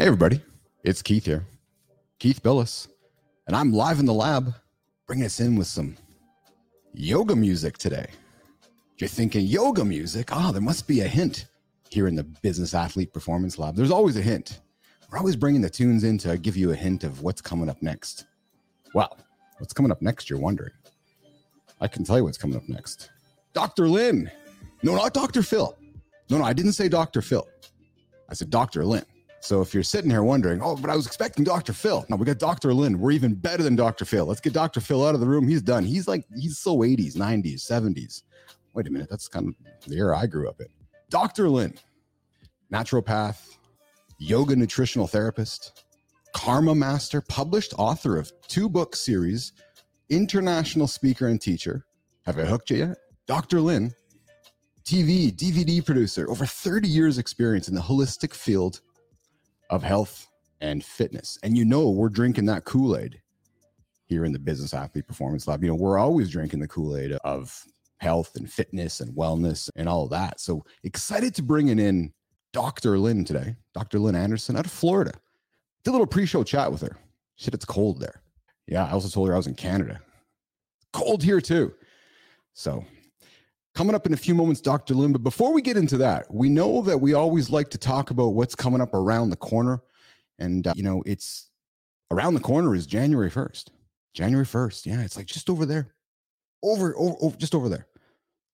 Hey, everybody. It's Keith here, Keith Billis, and I'm live in the lab, bringing us in with some yoga music today. You're thinking yoga music? Ah, oh, there must be a hint here in the Business Athlete Performance Lab. There's always a hint. We're always bringing the tunes in to give you a hint of what's coming up next. Well, what's coming up next, you're wondering. I can tell you what's coming up next. Dr. Lynn. No, not Dr. Phil. No, no, I didn't say Dr. Phil. I said Dr. Lynn. So if you're sitting here wondering, oh, but I was expecting Dr. Phil. No, we got Dr. Lynn. We're even better than Dr. Phil. Let's get Dr. Phil out of the room. He's done. He's like, he's so 80s, 90s, 70s. Wait a minute. That's kind of the era I grew up in. Dr. Lynn, naturopath, yoga nutritional therapist, karma master, published author of two book series, international speaker and teacher. Have I hooked you yet? Dr. Lynn, TV, DVD producer, over 30 years experience in the holistic field of health and fitness. And you know, we're drinking that Kool Aid here in the Business Athlete Performance Lab. You know, we're always drinking the Kool Aid of health and fitness and wellness and all that. So excited to bring in Dr. Lynn today, Dr. Lynn Anderson out of Florida. Did a little pre show chat with her. Shit, it's cold there. Yeah, I also told her I was in Canada. Cold here too. So Coming up in a few moments, Dr. Lynn. But before we get into that, we know that we always like to talk about what's coming up around the corner. And, uh, you know, it's around the corner is January 1st. January 1st. Yeah, it's like just over there. Over, over, over, just over there.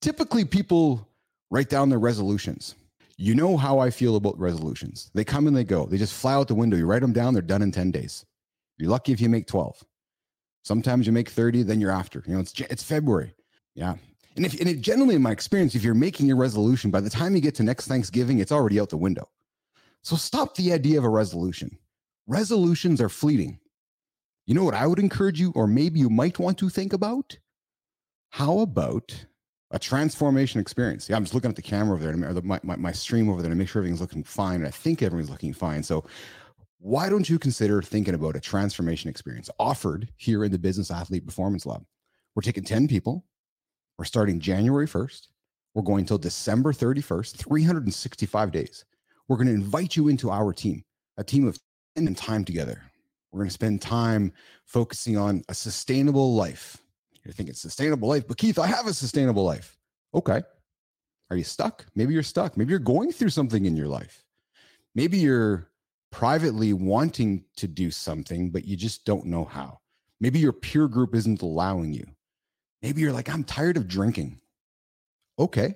Typically, people write down their resolutions. You know how I feel about resolutions. They come and they go. They just fly out the window. You write them down, they're done in 10 days. You're lucky if you make 12. Sometimes you make 30, then you're after. You know, it's it's February. Yeah. And if and it, generally, in my experience, if you're making a resolution, by the time you get to next Thanksgiving, it's already out the window. So stop the idea of a resolution. Resolutions are fleeting. You know what I would encourage you, or maybe you might want to think about? How about a transformation experience? Yeah, I'm just looking at the camera over there, or the, my, my, my stream over there to make sure everything's looking fine. And I think everything's looking fine. So why don't you consider thinking about a transformation experience offered here in the Business Athlete Performance Lab? We're taking 10 people we're starting January 1st. We're going till December 31st, 365 days. We're going to invite you into our team, a team of spending time together. We're going to spend time focusing on a sustainable life. You're thinking sustainable life, but Keith, I have a sustainable life. Okay. Are you stuck? Maybe you're stuck. Maybe you're going through something in your life. Maybe you're privately wanting to do something, but you just don't know how. Maybe your peer group isn't allowing you. Maybe you're like, I'm tired of drinking. Okay.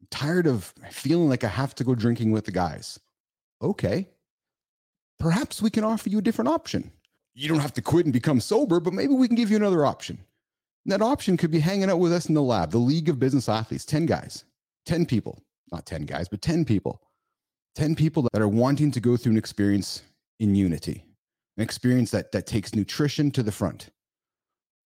I'm tired of feeling like I have to go drinking with the guys. Okay. Perhaps we can offer you a different option. You don't have to quit and become sober, but maybe we can give you another option. And that option could be hanging out with us in the lab, the League of Business Athletes, 10 guys, 10 people, not 10 guys, but 10 people, 10 people that are wanting to go through an experience in unity, an experience that, that takes nutrition to the front,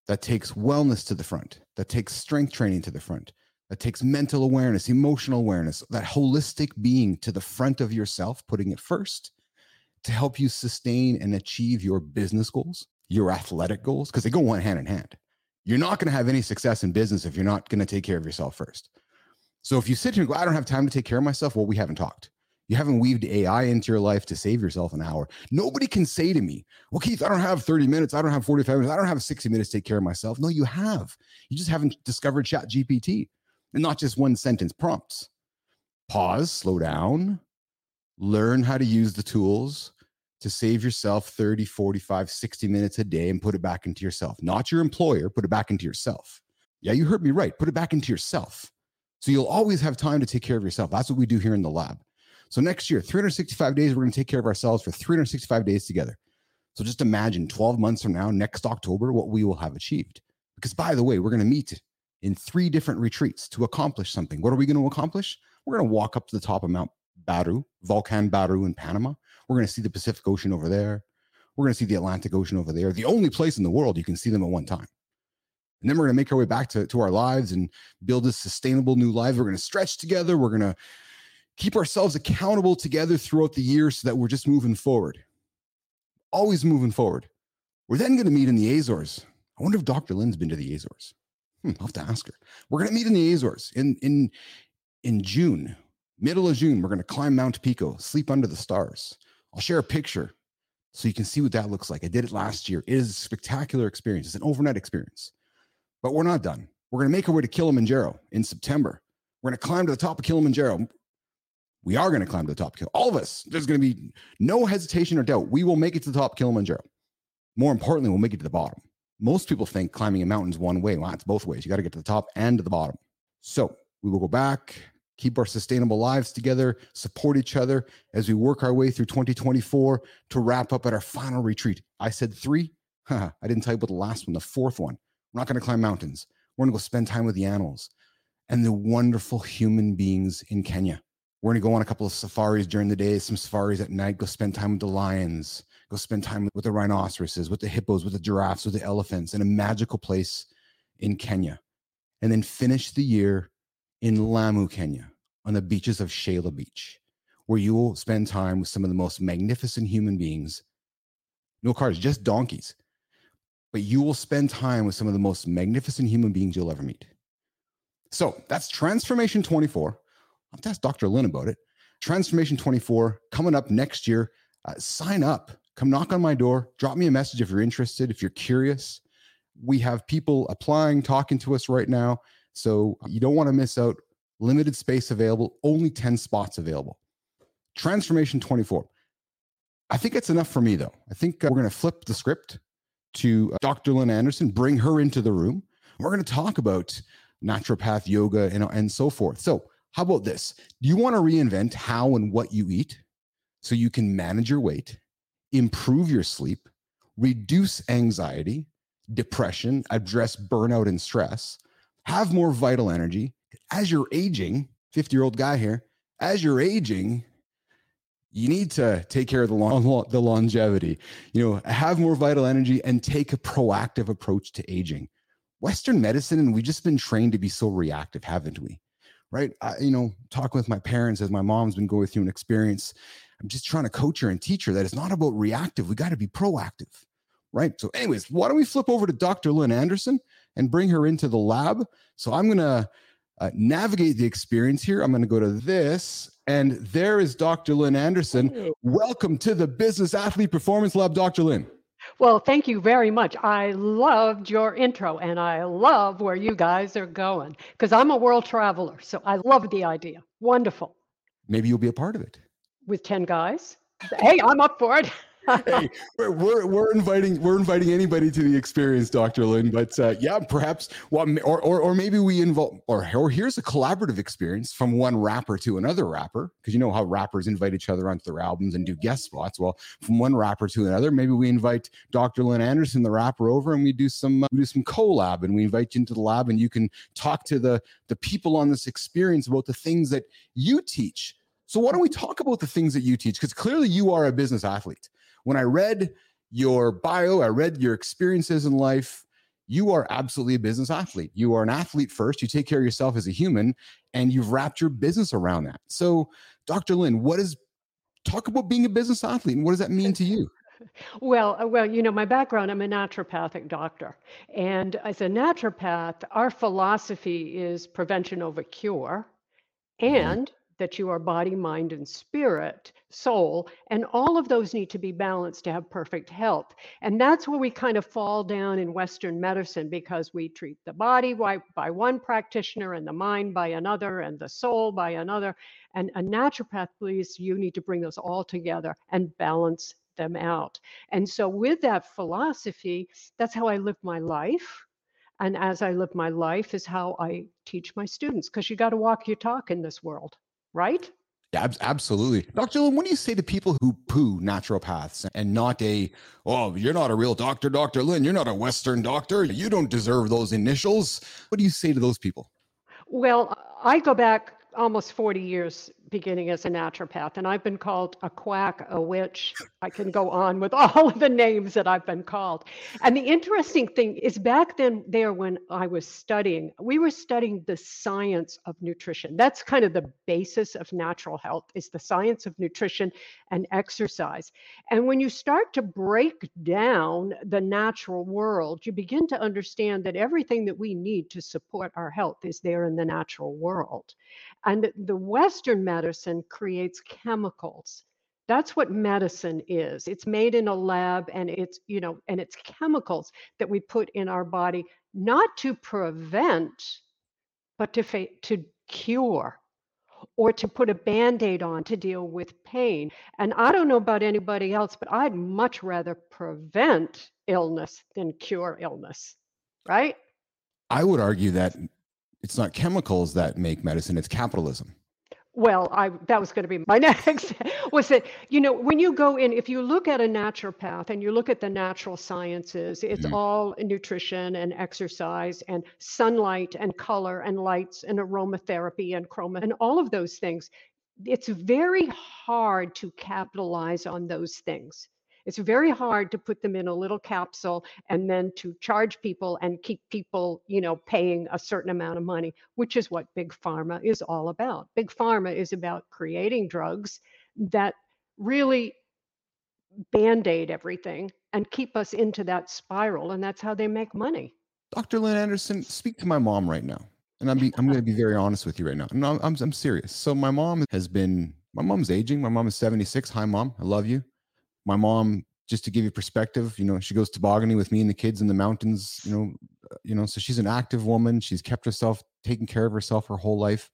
that takes wellness to the front, that takes strength training to the front, that takes mental awareness, emotional awareness, that holistic being to the front of yourself, putting it first to help you sustain and achieve your business goals, your athletic goals, because they go one hand in hand. You're not going to have any success in business if you're not going to take care of yourself first. So if you sit here and go, I don't have time to take care of myself, well, we haven't talked. You haven't weaved AI into your life to save yourself an hour. Nobody can say to me, Well, Keith, I don't have 30 minutes. I don't have 45 minutes. I don't have 60 minutes to take care of myself. No, you have. You just haven't discovered Chat GPT and not just one sentence prompts. Pause, slow down, learn how to use the tools to save yourself 30, 45, 60 minutes a day and put it back into yourself. Not your employer, put it back into yourself. Yeah, you heard me right. Put it back into yourself. So you'll always have time to take care of yourself. That's what we do here in the lab. So next year, 365 days, we're going to take care of ourselves for 365 days together. So just imagine 12 months from now, next October, what we will have achieved. Because by the way, we're going to meet in three different retreats to accomplish something. What are we going to accomplish? We're going to walk up to the top of Mount Baru, Volcan Baru in Panama. We're going to see the Pacific Ocean over there. We're going to see the Atlantic Ocean over there. The only place in the world you can see them at one time. And then we're going to make our way back to, to our lives and build a sustainable new life. We're going to stretch together. We're going to keep ourselves accountable together throughout the year so that we're just moving forward. Always moving forward. We're then going to meet in the Azores. I wonder if Dr. Lynn's been to the Azores. Hmm, I'll have to ask her. We're going to meet in the Azores in in in June, middle of June. We're going to climb Mount Pico, sleep under the stars. I'll share a picture so you can see what that looks like. I did it last year. It is a spectacular experience. It's an overnight experience. But we're not done. We're going to make our way to Kilimanjaro in September. We're going to climb to the top of Kilimanjaro. We are going to climb to the top. Kill all of us. There's going to be no hesitation or doubt. We will make it to the top Kilimanjaro. More importantly, we'll make it to the bottom. Most people think climbing a mountain is one way. Well, it's both ways. You got to get to the top and to the bottom. So we will go back, keep our sustainable lives together, support each other as we work our way through 2024 to wrap up at our final retreat. I said three. I didn't tell you about the last one, the fourth one. We're not going to climb mountains. We're going to go spend time with the animals and the wonderful human beings in Kenya. We're going to go on a couple of safaris during the day, some safaris at night, go spend time with the lions, go spend time with the rhinoceroses, with the hippos, with the giraffes, with the elephants in a magical place in Kenya. And then finish the year in Lamu, Kenya, on the beaches of Shela Beach, where you will spend time with some of the most magnificent human beings. No cars, just donkeys. But you will spend time with some of the most magnificent human beings you'll ever meet. So that's Transformation 24. I'll ask Dr. Lynn about it. Transformation 24 coming up next year. Uh, sign up. Come knock on my door. Drop me a message if you're interested, if you're curious. We have people applying, talking to us right now. So you don't want to miss out. Limited space available, only 10 spots available. Transformation 24. I think it's enough for me, though. I think uh, we're going to flip the script to uh, Dr. Lynn Anderson, bring her into the room. We're going to talk about naturopath yoga and, and so forth. So, how about this? Do you want to reinvent how and what you eat so you can manage your weight, improve your sleep, reduce anxiety, depression, address burnout and stress, have more vital energy? As you're aging, 50 year old guy here, as you're aging, you need to take care of the long, the longevity you know have more vital energy and take a proactive approach to aging Western medicine, and we've just been trained to be so reactive, haven't we? Right? I, you know, talking with my parents as my mom's been going through an experience. I'm just trying to coach her and teach her that it's not about reactive. We got to be proactive. Right. So, anyways, why don't we flip over to Dr. Lynn Anderson and bring her into the lab? So, I'm going to uh, navigate the experience here. I'm going to go to this, and there is Dr. Lynn Anderson. Welcome to the Business Athlete Performance Lab, Dr. Lynn. Well, thank you very much. I loved your intro and I love where you guys are going because I'm a world traveler. So I love the idea. Wonderful. Maybe you'll be a part of it. With 10 guys? Hey, I'm up for it. hey, we're, we're inviting we're inviting anybody to the experience, Dr. Lynn. But uh, yeah, perhaps well, or, or or maybe we involve or or here's a collaborative experience from one rapper to another rapper because you know how rappers invite each other onto their albums and do guest spots. Well, from one rapper to another, maybe we invite Dr. Lynn Anderson, the rapper, over and we do some uh, we do some collab and we invite you into the lab and you can talk to the the people on this experience about the things that you teach. So why don't we talk about the things that you teach? Because clearly you are a business athlete when I read your bio, I read your experiences in life. You are absolutely a business athlete. You are an athlete first. You take care of yourself as a human, and you've wrapped your business around that. So, Dr. Lynn, what is talk about being a business athlete and what does that mean to you? Well, uh, well, you know, my background, I'm a naturopathic doctor. And as a naturopath, our philosophy is prevention over cure. Mm-hmm. And that you are body, mind, and spirit, soul, and all of those need to be balanced to have perfect health. And that's where we kind of fall down in Western medicine because we treat the body by, by one practitioner and the mind by another and the soul by another. And a naturopath believes you need to bring those all together and balance them out. And so, with that philosophy, that's how I live my life. And as I live my life, is how I teach my students because you got to walk your talk in this world right? Yeah, absolutely. Dr. Lynn, what do you say to people who poo naturopaths and not a, oh, you're not a real doctor, Dr. Lynn, you're not a Western doctor, you don't deserve those initials? What do you say to those people? Well, I go back almost 40 years beginning as a naturopath, and I've been called a quack, a witch. I can go on with all of the names that I've been called. And the interesting thing is, back then, there when I was studying, we were studying the science of nutrition. That's kind of the basis of natural health is the science of nutrition and exercise. And when you start to break down the natural world, you begin to understand that everything that we need to support our health is there in the natural world. And the Western medicine creates chemicals That's what medicine is. It's made in a lab and it's, you know, and it's chemicals that we put in our body not to prevent, but to fa- to cure or to put a band-aid on to deal with pain. And I don't know about anybody else, but I'd much rather prevent illness than cure illness. Right? I would argue that it's not chemicals that make medicine, it's capitalism. Well, I that was going to be my next was that you know when you go in if you look at a naturopath and you look at the natural sciences it's Mhm. all nutrition and exercise and sunlight and color and lights and aromatherapy and chroma and all of those things it's very hard to capitalize on those things it's very hard to put them in a little capsule and then to charge people and keep people you know paying a certain amount of money which is what big pharma is all about. Big pharma is about creating drugs that really band aid everything and keep us into that spiral. And that's how they make money. Dr. Lynn Anderson, speak to my mom right now. And I'm, be, I'm going to be very honest with you right now. No, I'm, I'm serious. So my mom has been, my mom's aging. My mom is 76. Hi, mom. I love you. My mom, just to give you perspective, you know, she goes tobogganing with me and the kids in the mountains, you know, uh, you know, so she's an active woman. She's kept herself, taking care of herself her whole life.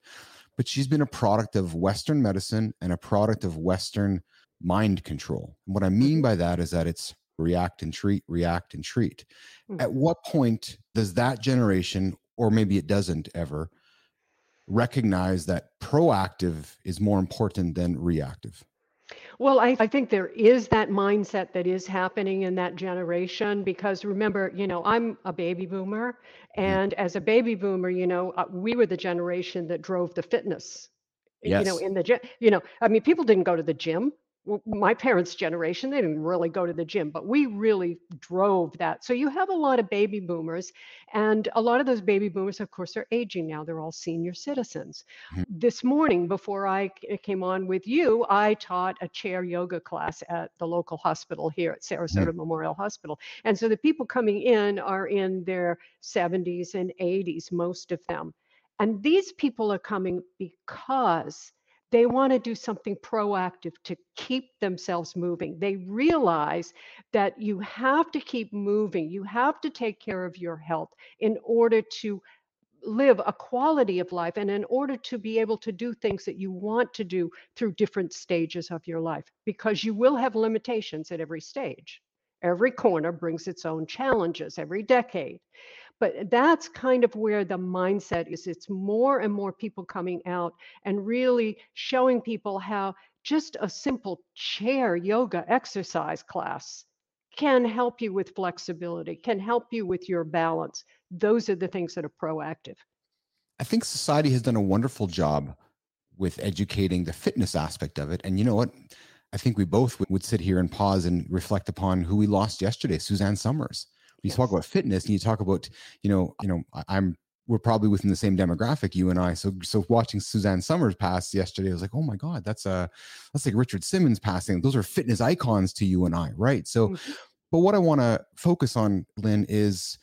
But she's been a product of Western medicine and a product of Western mind control. And what I mean Mhm. by that is that it's react and treat, react and treat. Mhm. At what point does that generation, or maybe it doesn't ever, recognize that proactive is more important than reactive? Well, I, I think there is that mindset that is happening in that generation because remember, you know, I'm a baby boomer. Mhm. And as a baby boomer, you know, uh, we were the generation that drove the fitness yes. you know in the gym you know i mean people didn't go to the gym my parents generation they didn't really go to the gym but we really drove that. So you have a lot of baby boomers and a lot of those baby boomers of course are aging now. They're all senior citizens. Mhm. this morning before I came on with you i taught a chair yoga class at the local hospital here at sarasota memorial hospital. And so the people coming in are in their 70s and 80s most of them. And these people are coming because they want to do something proactive to keep themselves moving. They realize that you have to keep moving, you have to take care of your health in order to live a quality of life and in order to be able to do things that you want to do through different stages of your life, because you will have limitations at every stage. Every corner brings its own challenges every decade. But that's kind of where the mindset is. It's more and more people coming out and really showing people how just a simple chair yoga exercise class can help you with flexibility, can help you with your balance. Those are the things that are proactive. I think society has done a wonderful job with educating the fitness aspect of it. And you know what? I think we both would, sit here and pause and reflect upon who we lost yesterday, Suzanne Somers. You talk about fitness and you talk about, you know, you know, I'm we're probably within the same demographic, you and I. So so watching Suzanne Somers pass yesterday, I was like, oh my God, that's a that's like Richard Simmons passing. Those are fitness icons to you and I, right? So Mhm. but what I want to focus on, Lynn, is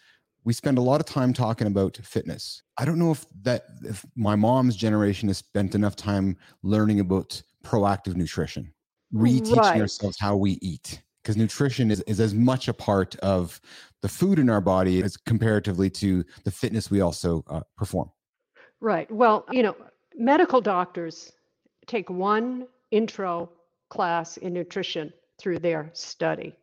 we spend a lot of time talking about fitness. I don't know if that if my mom's generation has spent enough time learning about proactive nutrition, reteaching Right. ourselves how we eat. Because nutrition is, is as much a part of the food in our body as comparatively to the fitness we also uh, perform. Right. Well, you know, medical doctors take one intro class in nutrition through their study.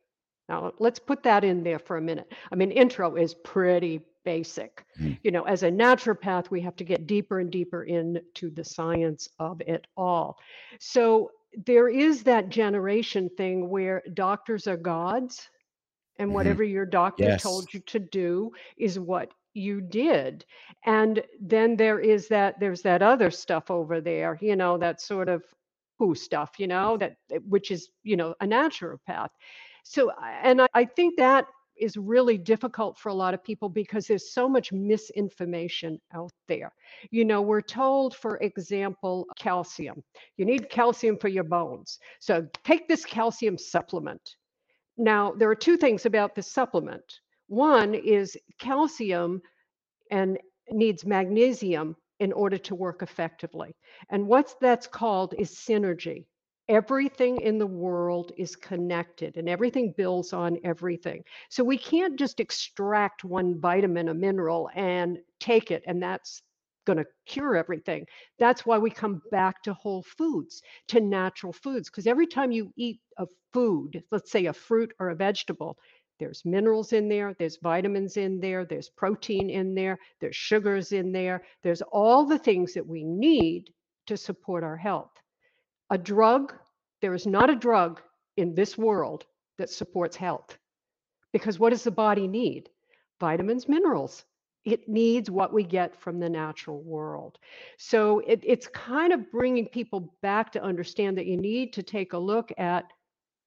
Now, let's put that in there for a minute. I mean, intro is pretty basic. Mhm. You know, as a naturopath, we have to get deeper and deeper into the science of it all. So there is that generation thing where doctors are gods and Mhm. whatever your doctor Yes. told you to do is what you did and then there is that there's that other stuff over there you know that sort of who stuff you know that that- which is you know a naturopath so and I, I think that is really difficult for a lot of people because there's so much misinformation out there you know we're told for example calcium you need calcium for your bones so take this calcium supplement now, there are two things about this supplement. One is calcium and needs magnesium in order to work effectively. And what that's called is synergy. Everything in the world is connected and everything builds on everything. So we can't just extract one vitamin, a mineral, and take it, and that's going to cure everything. That's why we come back to whole foods, to natural foods, because every time you eat a food, let's say a fruit or a vegetable, there's minerals in there, there's vitamins in there, there's protein in there, there's sugars in there, there's all the things that we need to support our health. A drug, there is not a drug in this world that supports health. Because what does the body need? Vitamins, minerals. It needs what we get from the natural world. So it, it's kind of bringing people back to understand that you need to take a look at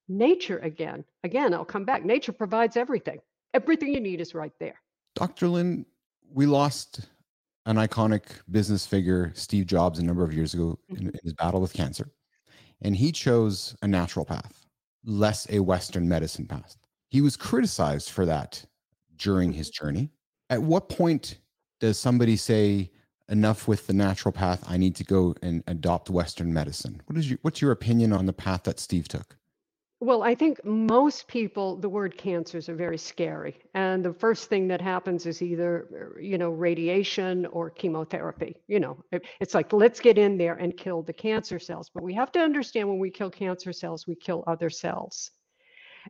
nature again. Again, I'll come back. Nature provides everything. Everything you need is right there. Dr. Lynn, we lost an iconic business figure, Steve Jobs, a number of years ago in, mm-hmm. in his battle with cancer. And he chose a natural path, less a Western medicine path. He was criticized for that during his mm-hmm. journey. At what point does somebody say, enough with the natural path, I need to go and adopt Western medicine? What is your, what's your opinion on the path that Steve took? Well, I think most people, the word cancers are very scary. And the first thing that happens is either, uh, you know, radiation or chemotherapy. You know, it's like, let's get in there and kill the cancer cells. But we have to understand when we kill cancer cells, we kill other cells.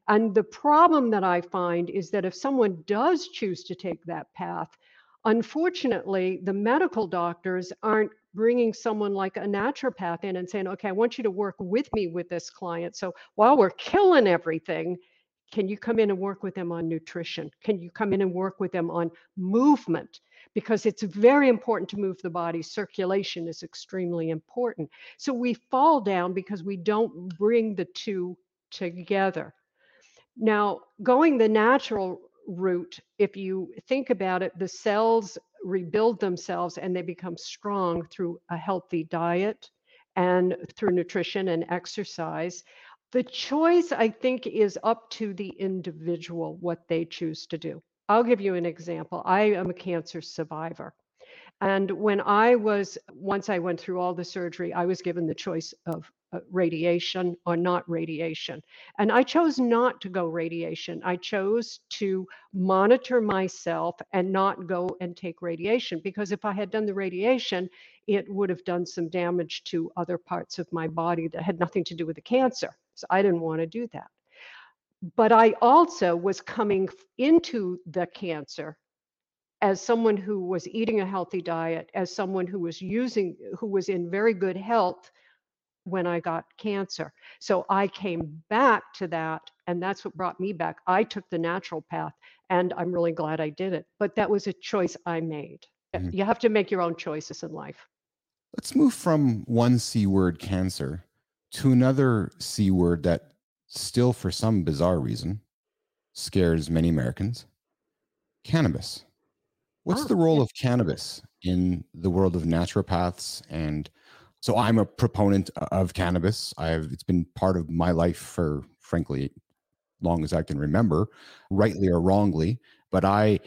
And the problem that I find is that if someone does choose to take that path, unfortunately, the medical doctors aren't bringing someone like a naturopath in and saying, okay, I want you to work with me with this client. So while we're killing everything, can you come in and work with them on nutrition? Can you come in and work with them on movement? Because it's very important to move the body. Circulation is extremely important. So we fall down because we don't bring the two together. Now, going the natural route, if you think about it, the cells rebuild themselves and they become strong through a healthy diet and through nutrition and exercise. The choice, I think, is up to the individual what they choose to do. I'll give you an example. I am a cancer survivor. And when I was, once I went through all the surgery, I was given the choice of Uh, radiation or not radiation. And I chose not to go radiation. I chose to monitor myself and not go and take radiation because if I had done the radiation, it would have done some damage to other parts of my body that had nothing to do with the cancer. So I didn't want to do that. But I also was coming into the cancer as someone who was eating a healthy diet, as someone who was using, who was in very good health when I got cancer. So I came back to that, and that's what brought me back. I took the natural path, and I'm really glad I did it. But that was a choice I made. Mm-hmm. You have to make your own choices in life. Let's move from one C word, cancer, to another C word that still, for some bizarre reason, scares many Americans cannabis. What's oh, the role yeah. of cannabis in the world of naturopaths? And so I'm a proponent of cannabis. I've it's been part of my life for frankly long as I can remember, rightly or wrongly. But I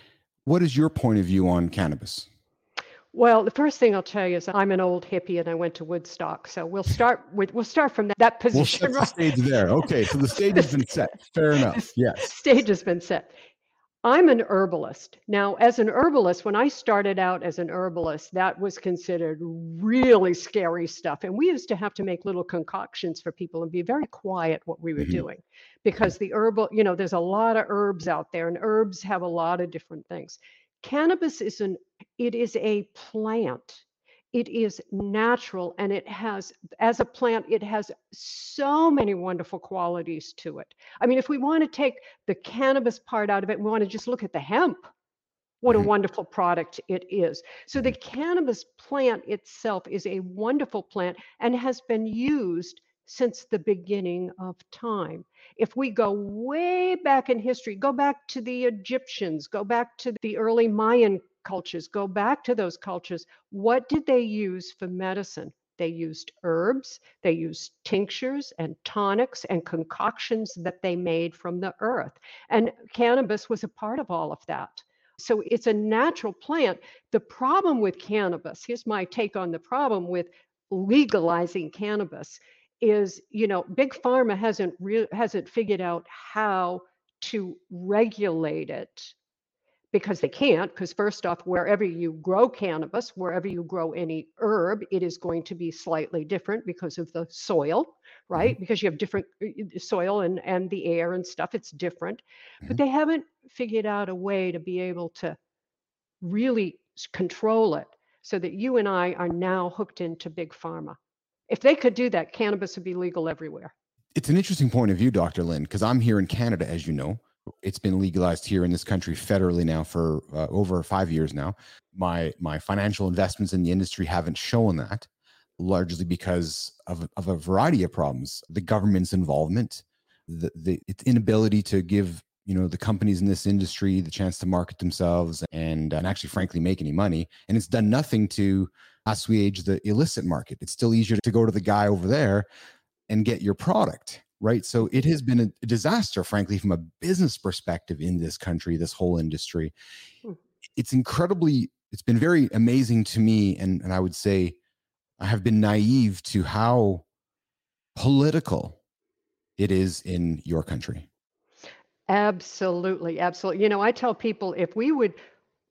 what is your point of view on cannabis? Well, the first thing I'll tell you is I'm an old hippie and I went to Woodstock. So we'll start with we'll start from that, that position. We'll set the stage there. Okay, so the stage has been set. Fair enough. Yes. Stage has been set. I'm an herbalist. Now, as an herbalist, when I started out as an herbalist, that was considered really scary stuff. And we used to have to make little concoctions for people and be very quiet what we were mm-hmm. doing because the herbal, you know, there's a lot of herbs out there and herbs have a lot of different things. Cannabis is an it is a plant it is natural and it has as a plant it has so many wonderful qualities to it i mean if we want to take the cannabis part out of it we want to just look at the hemp what a mm-hmm. wonderful product it is so the cannabis plant itself is a wonderful plant and has been used since the beginning of time. If we go way back in history, go back to the Egyptians, go back to the early Mayan cultures, go back to those cultures. What did they use for medicine? They used herbs, they used tinctures and tonics and concoctions that they made from the earth. And cannabis was a part of all of that. So it's a natural plant. The problem with cannabis, here's my take on the problem with legalizing cannabis, is, you know, big pharma hasn't re- hasn't figured out how to regulate it because they can't because first off wherever you grow cannabis wherever you grow any herb it is going to be slightly different because of the soil right? Mm-hmm. because you have different uh, soil and and the air and stuff it's different. Mm-hmm. but they haven't figured out a way to be able to really control it so that you and I are now hooked into big pharma. If they could do that cannabis would be legal everywhere. It's an interesting point of view dr lynn because i'm here in canada as you know it's been legalized here in this country federally now for uh, over five years now. My my financial investments in the industry haven't shown that, largely because of, of a variety of problems. The government's involvement, the, the its inability to give you know the companies in this industry the chance to market themselves and, and actually frankly make any money and it's done nothing to assuage the illicit market it's still easier to go to the guy over there and get your product right? So it has been a disaster, frankly, from a business perspective in this country, this whole industry. Hmm. It's incredibly, it's been very amazing to me. And, and I would say I have been naive to how political it is in your country. Absolutely. Absolutely. You know, I tell people if we would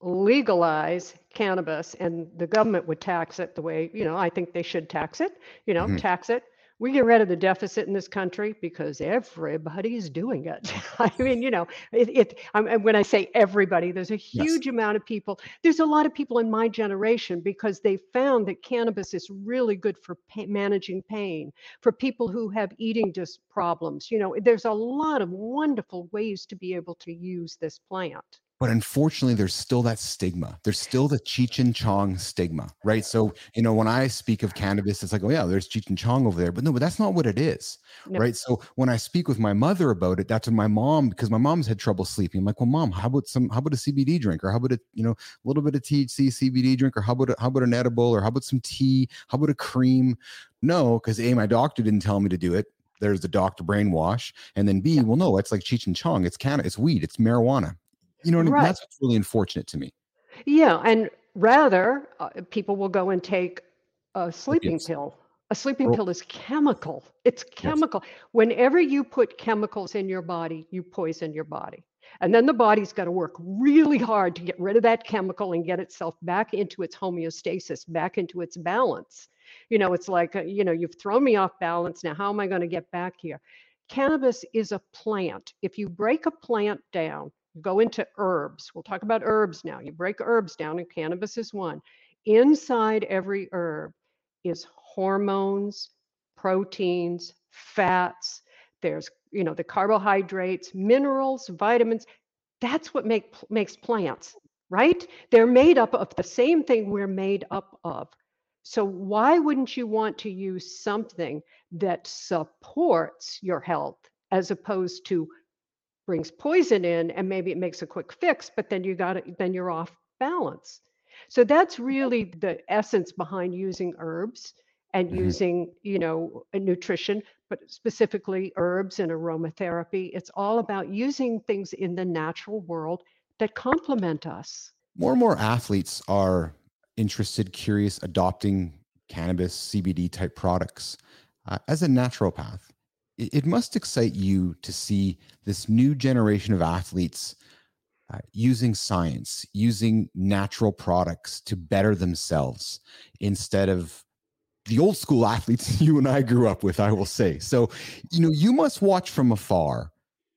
legalize cannabis and the government would tax it the way, you know, I think they should tax it, you know, mm-hmm. tax it we get rid of the deficit in this country because everybody's doing it. I mean, you know, it, it um, when I say everybody, there's a huge yes. amount of people. There's a lot of people in my generation because they found that cannabis is really good for managing pain, for people who have eating dis- problems. You know, there's a lot of wonderful ways to be able to use this plant but unfortunately there's still that stigma. There's still the cheech and chong stigma right? So you know when i speak of cannabis it's like oh yeah there's cheech and chong over there. But no but that's not what it is no. right? So when i speak with my mother about it that's when my mom because my mom's had trouble sleeping. I'm like well mom how about some how about a cbd drink? Or how about a you know a little bit of thc cbd drink? Or how about a, how about an edible? Or how about some tea? How about a cream? No because a my doctor didn't tell me to do it. There's the doctor brainwash. And then b well no it's like cheech and chong. It's can it's weed. It's marijuana you know what I mean? Right. That's really unfortunate to me. Yeah, and rather uh, people will go and take a sleeping pill. A sleeping pill is chemical. It's chemical. Yes. Whenever you put chemicals in your body, you poison your body. And then the body's got to work really hard to get rid of that chemical and get itself back into its homeostasis, back into its balance. You know, it's like, uh, you know, you've thrown me off balance. Now, how am I going to get back here? Cannabis is a plant. If you break a plant down, go into herbs. We'll talk about herbs now. You break herbs down, and cannabis is one. Inside every herb is hormones, proteins, fats. There's, you know, the carbohydrates, minerals, vitamins. That's what make, makes plants, right? They're made up of the same thing we're made up of. So why wouldn't you want to use something that supports your health as opposed to brings poison in and maybe it makes a quick fix but then you got it then you're off balance. So that's really the essence behind using herbs and mm-hmm. using you know nutrition but specifically herbs and aromatherapy. It's all about using things in the natural world that complement us. More and more athletes are interested curious adopting cannabis cbd type products uh, as a naturopath it, must excite you to see this new generation of athletes uh, using science, using natural products to better themselves instead of the old school athletes you and I grew up with, I will say. So, you know, you must watch from afar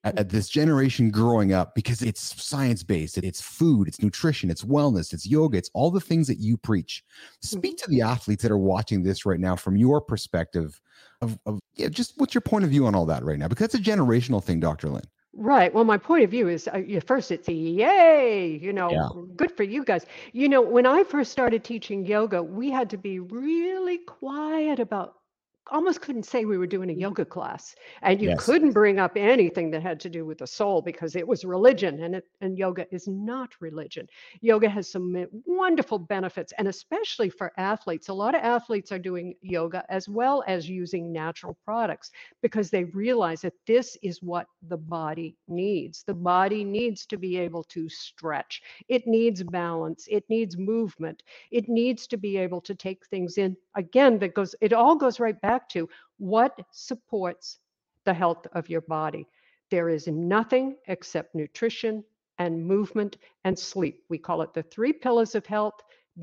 at, at this generation growing up because it's science based, it's food, it's nutrition, it's wellness, it's yoga, it's all the things that you preach. Speak mm-hmm. to the athletes that are watching this right now from your perspective of, of yeah, just what's your point of view on all that right now? Because that's a generational thing, Dr. Lynn. Right. Well, my point of view is uh, first, it's a yay, you know, yeah. good for you guys. You know, when I first started teaching yoga, we had to be really quiet about almost couldn't say we were doing a yoga class and you yes. couldn't bring up anything that had to do with the soul because it was religion and it, and yoga is not religion. Yoga has some wonderful benefits and especially for athletes. A lot of athletes are doing yoga as well as using natural products because they realize that this is what the body needs. The body needs to be able to stretch. It needs balance. It needs movement. It needs to be able to take things in again that goes it all goes right back back to what supports the health of your body. There is nothing except nutrition and movement and sleep. We call it the three pillars of health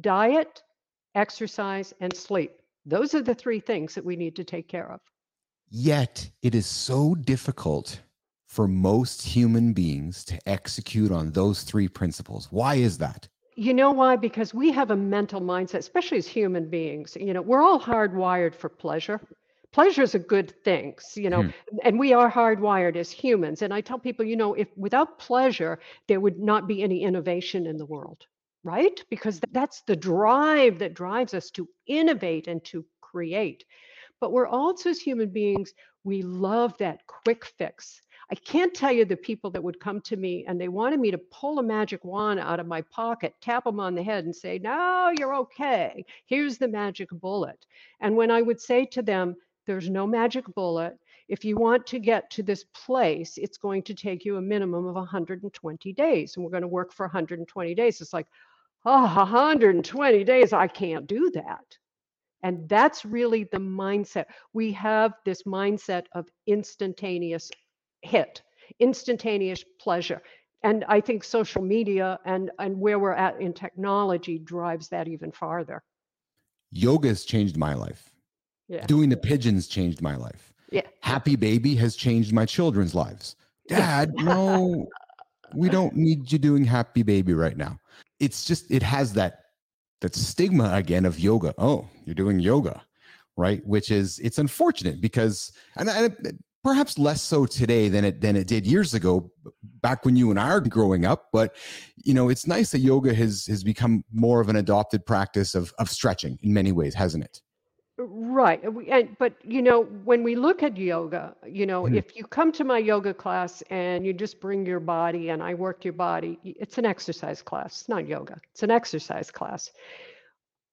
diet, exercise, and sleep. Those are the three things that we need to take care of. Yet it is so difficult for most human beings to execute on those three principles. Why is that? You know why? Because we have a mental mindset, especially as human beings. You know, we're all hardwired for pleasure. Pleasure is a good thing, you know, hmm. and we are hardwired as humans. And I tell people, you know, if without pleasure, there would not be any innovation in the world, right? Because that's the drive that drives us to innovate and to create. But we're also, as human beings, we love that quick fix. I can't tell you the people that would come to me and they wanted me to pull a magic wand out of my pocket, tap them on the head, and say, No, you're okay. Here's the magic bullet. And when I would say to them, There's no magic bullet. If you want to get to this place, it's going to take you a minimum of 120 days. And we're going to work for 120 days. It's like, oh, 120 days. I can't do that. And that's really the mindset. We have this mindset of instantaneous hit, instantaneous pleasure. And I think social media and, and where we're at in technology drives that even farther. Yoga has changed my life. Yeah. Doing the pigeons changed my life. Yeah. Happy baby has changed my children's lives. Dad, no, we don't need you doing happy baby right now. It's just it has that that stigma again of yoga. Oh, you're doing yoga, right? Which is it's unfortunate because and, and perhaps less so today than it than it did years ago back when you and I are growing up but you know it's nice that yoga has has become more of an adopted practice of of stretching in many ways hasn't it right and, but you know when we look at yoga you know mm-hmm. if you come to my yoga class and you just bring your body and I work your body it's an exercise class it's not yoga it's an exercise class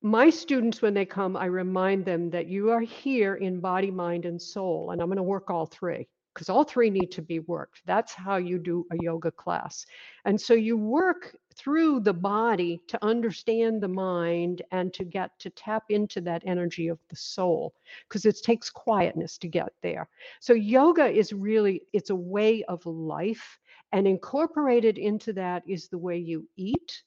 my students, when they come, I remind them that you are here in body, mind, and soul. And I'm going to work all three because all three need to be worked. That's how you do a yoga class. And so you work through the body to understand the mind and to get to tap into that energy of the soul because it takes quietness to get there. So yoga is really it's a way of life and incorporated into that is the way you eat.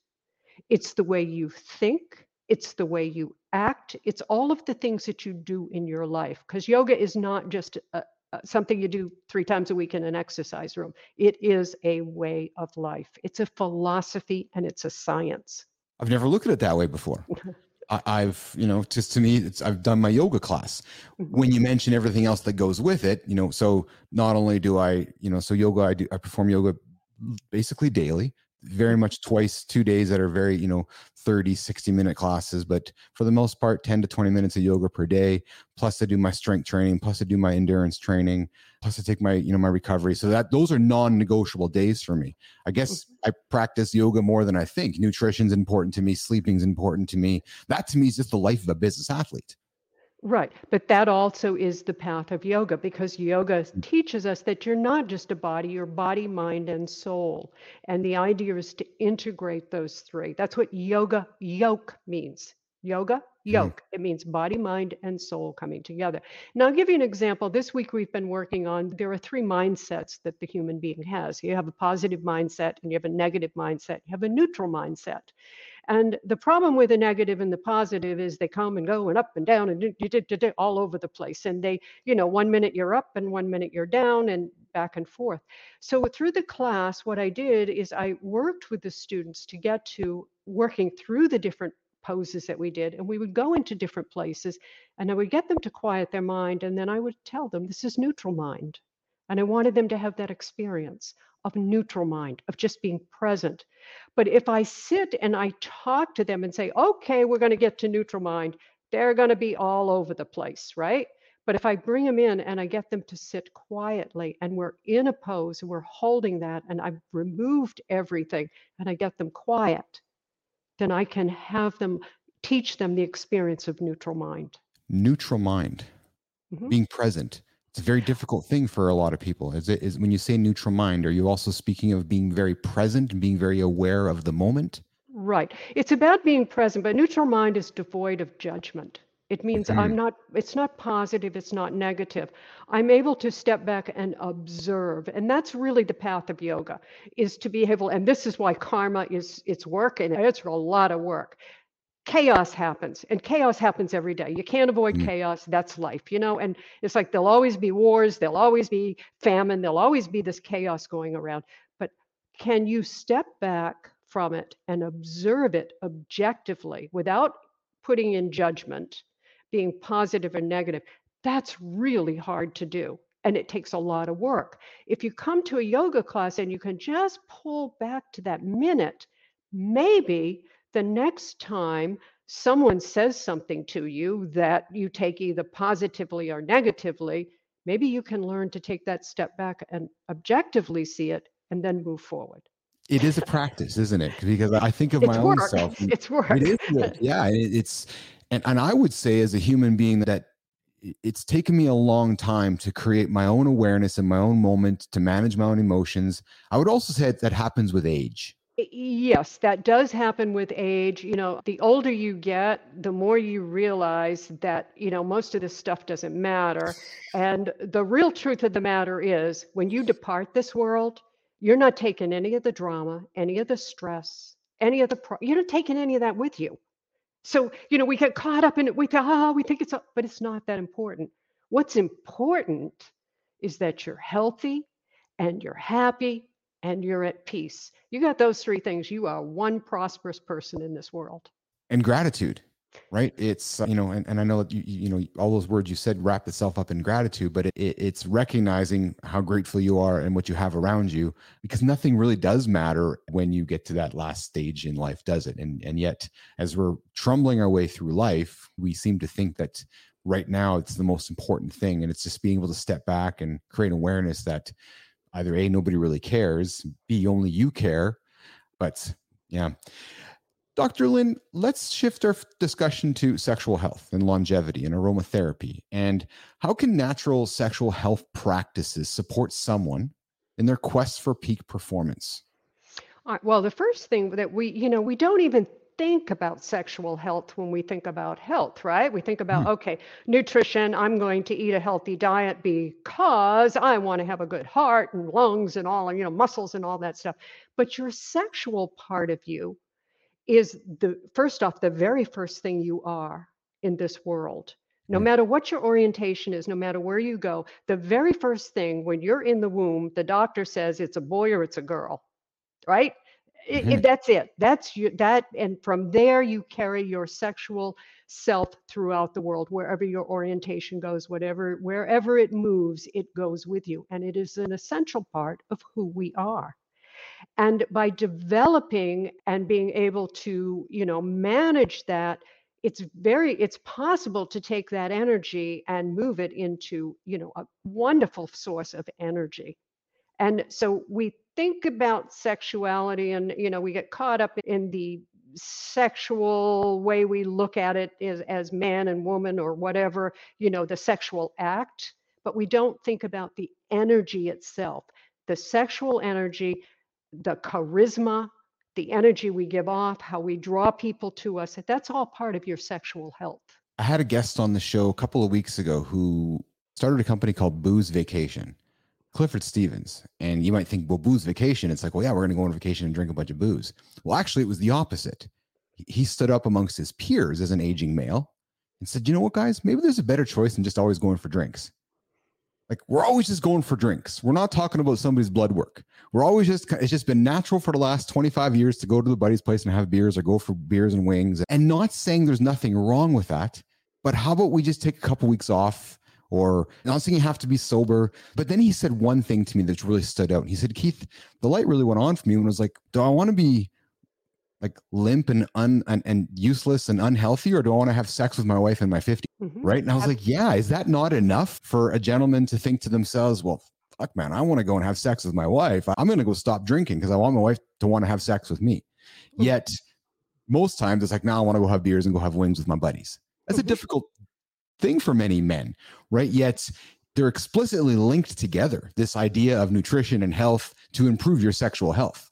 It's the way you think it's the way you act. It's all of the things that you do in your life because yoga is not just a, a, something you do three times a week in an exercise room. It is a way of life. It's a philosophy and it's a science. I've never looked at it that way before. I, have you know just to me it's i've done my yoga class. Mm-hmm. when you mention everything else that goes with it you know so not only do i you know so yoga i do i perform yoga basically daily very much twice two days that are very you know 30 60 minute classes but for the most part 10 to 20 minutes of yoga per day plus i do my strength training plus i do my endurance training plus i take my you know my recovery. So that those are non-negotiable days for me. I guess mm-hmm. i practice yoga more than i think. Nutrition's important to me sleeping's important to me. That to me is just the life of a business athlete Right. But that also is the path of yoga because yoga teaches us that you're not just a body, you're body, mind, and soul. And the idea is to integrate those three. That's what yoga yoke means. Yoga mm. yoke. Mm. It means body, mind, and soul coming together. Now, I'll give you an example. This week we've been working on there are three mindsets that the human being has. You have a positive mindset, and you have a negative mindset, you have a neutral mindset. And the problem with the negative and the positive is they come and go and up and down and all over the place. And they, you know, one minute you're up and one minute you're down and back and forth. So through the class, what I did is I worked with the students to get to working through the different poses that we did. And we would go into different places and I would get them to quiet their mind. And then I would tell them, this is neutral mind. And I wanted them to have that experience of neutral mind, of just being present. But if I sit and I talk to them and say, okay, we're going to get to neutral mind, they're going to be all over the place, right? But if I bring them in and I get them to sit quietly and we're in a pose and we're holding that and I've removed everything and I get them quiet, then I can have them teach them the experience of neutral mind. Neutral mind, mm-hmm. being present it's a very difficult thing for a lot of people. Is it is when you say neutral mind, are you also speaking of being very present and being very aware of the moment? Right. It's about being present, but neutral mind is devoid of judgment. It means mm-hmm. I'm not, it's not positive, it's not negative. I'm able to step back and observe. And that's really the path of yoga is to be able, and this is why karma is it's work and it's a lot of work. Chaos happens and chaos happens every day. You can't avoid Mm. chaos. That's life, you know? And it's like there'll always be wars, there'll always be famine, there'll always be this chaos going around. But can you step back from it and observe it objectively without putting in judgment? being positive or negative, that's really hard to do. And it takes a lot of work. If you come to a yoga class and you can just pull back to that minute, maybe the next time someone says something to you that you take either positively or negatively, maybe you can learn to take that step back and objectively see it and then move forward. It is a practice, isn't it? Because I think of It's my own self. It's work. It is work. Yeah, it's and and I would say as a human being that it's taken me a long time to create my own awareness in my own moment to manage my own emotions. I would also say that happens with age. Yes, that does happen with age. You know, the older you get, the more you realize that, you know, most of this stuff doesn't matter. And the real truth of the matter is when you depart this world, you're not taking any of the drama, any of the stress, any of the, pro- you're not taking any of that with you. So, you know, we get caught up in it. We think, ah, we think it's, a-" but it's not that important. What's important is that you're healthy and you're happy and you're at peace. You got those three things. You are one prosperous person in this world. and gratitude right it's uh, you know and, and i know that you you know all those words you said wrap itself up in gratitude but it, it, it's recognizing how grateful you are and what you have around you because nothing really does matter when you get to that last stage in life does it and and yet as we're trumbling our way through life we seem to think that right now it's the most important thing and it's just being able to step back and create awareness that either a nobody really cares b only you care but yeah Dr. Lynn, let's shift our discussion to sexual health and longevity and aromatherapy. And how can natural sexual health practices support someone in their quest for peak performance? Well, the first thing that we, you know, we don't even think about sexual health when we think about health, right? We think about, Hmm. okay, nutrition, I'm going to eat a healthy diet because I want to have a good heart and lungs and all, you know, muscles and all that stuff. But your sexual part of you is the first off, the very first thing you are in this world. No Mm. matter what your orientation is, no matter where you go, the very first thing when you're in the womb, the doctor says it's a boy or it's a girl, right? Mhm. that's it. That's you. That, and from there you carry your sexual self throughout the world, wherever your orientation goes, whatever, wherever it moves, it goes with you, and it is an essential part of who we are and by developing and being able to you know manage that it's very it's possible to take that energy and move it into you know a wonderful source of energy and so we think about sexuality and you know we get caught up in the sexual way we look at it as, as man and woman or whatever you know the sexual act but we don't think about the energy itself the sexual energy the charisma, the energy we give off, how we draw people to us, that's all part of your sexual health. I had a guest on the show a couple of weeks ago who started a company called Booze Vacation, Clifford Stevens. And you might think, well, Booze Vacation, it's like, well, yeah, we're going to go on vacation and drink a bunch of booze. Well, actually, it was the opposite. He- stood up amongst his peers as an aging male and said, you know what, guys, maybe there's a better choice than just always going for drinks. Like we're always just going for drinks. We're not talking about somebody's blood work. We're always just it's just been natural for the last 25 years to go to the buddy's place and have beers or go for beers and wings. And not saying there's nothing wrong with that, but how about we just take a couple weeks off or not saying you have to be sober. But then he said one thing to me that really stood out. He said, Keith, the light really went on for me and I was like, do I want to be like limp and un and, and useless and unhealthy, or do I want to have sex with my wife in my 50s? Mhm. right? And I was like, yeah, is that not enough for a gentleman to think to themselves, well, fuck, man, I want to go and have sex with my wife. I'm going to go stop drinking because I want my wife to want to have sex with me. Mhm. Yet, most times it's like, now I want to go have beers and go have wings with my buddies. That's a Mhm. difficult thing for many men, right? Yet, they're explicitly linked together this idea of nutrition and health to improve your sexual health.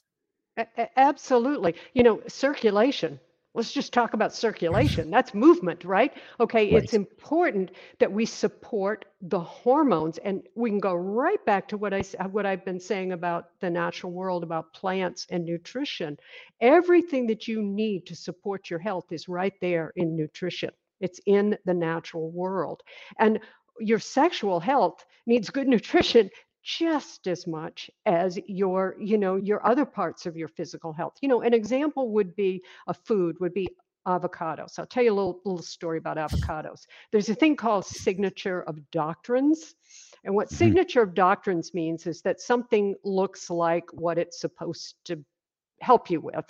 A- Absolutely. You know, circulation. Let's just talk about circulation. That's movement, right? Okay, Right. it's important that we support the hormones, and we can go right back to what I what I've been saying about the natural world, about plants and nutrition. Everything that you need to support your health is right there in nutrition. It's in the natural world, and your sexual health needs good nutrition just as much as your you know your other parts of your physical health. You know an example would be a food would be avocados. I'll tell you a little, little story about avocados. There's a thing called signature of doctrines and what Mhm. signature of doctrines means is that something looks like what it's supposed to help you with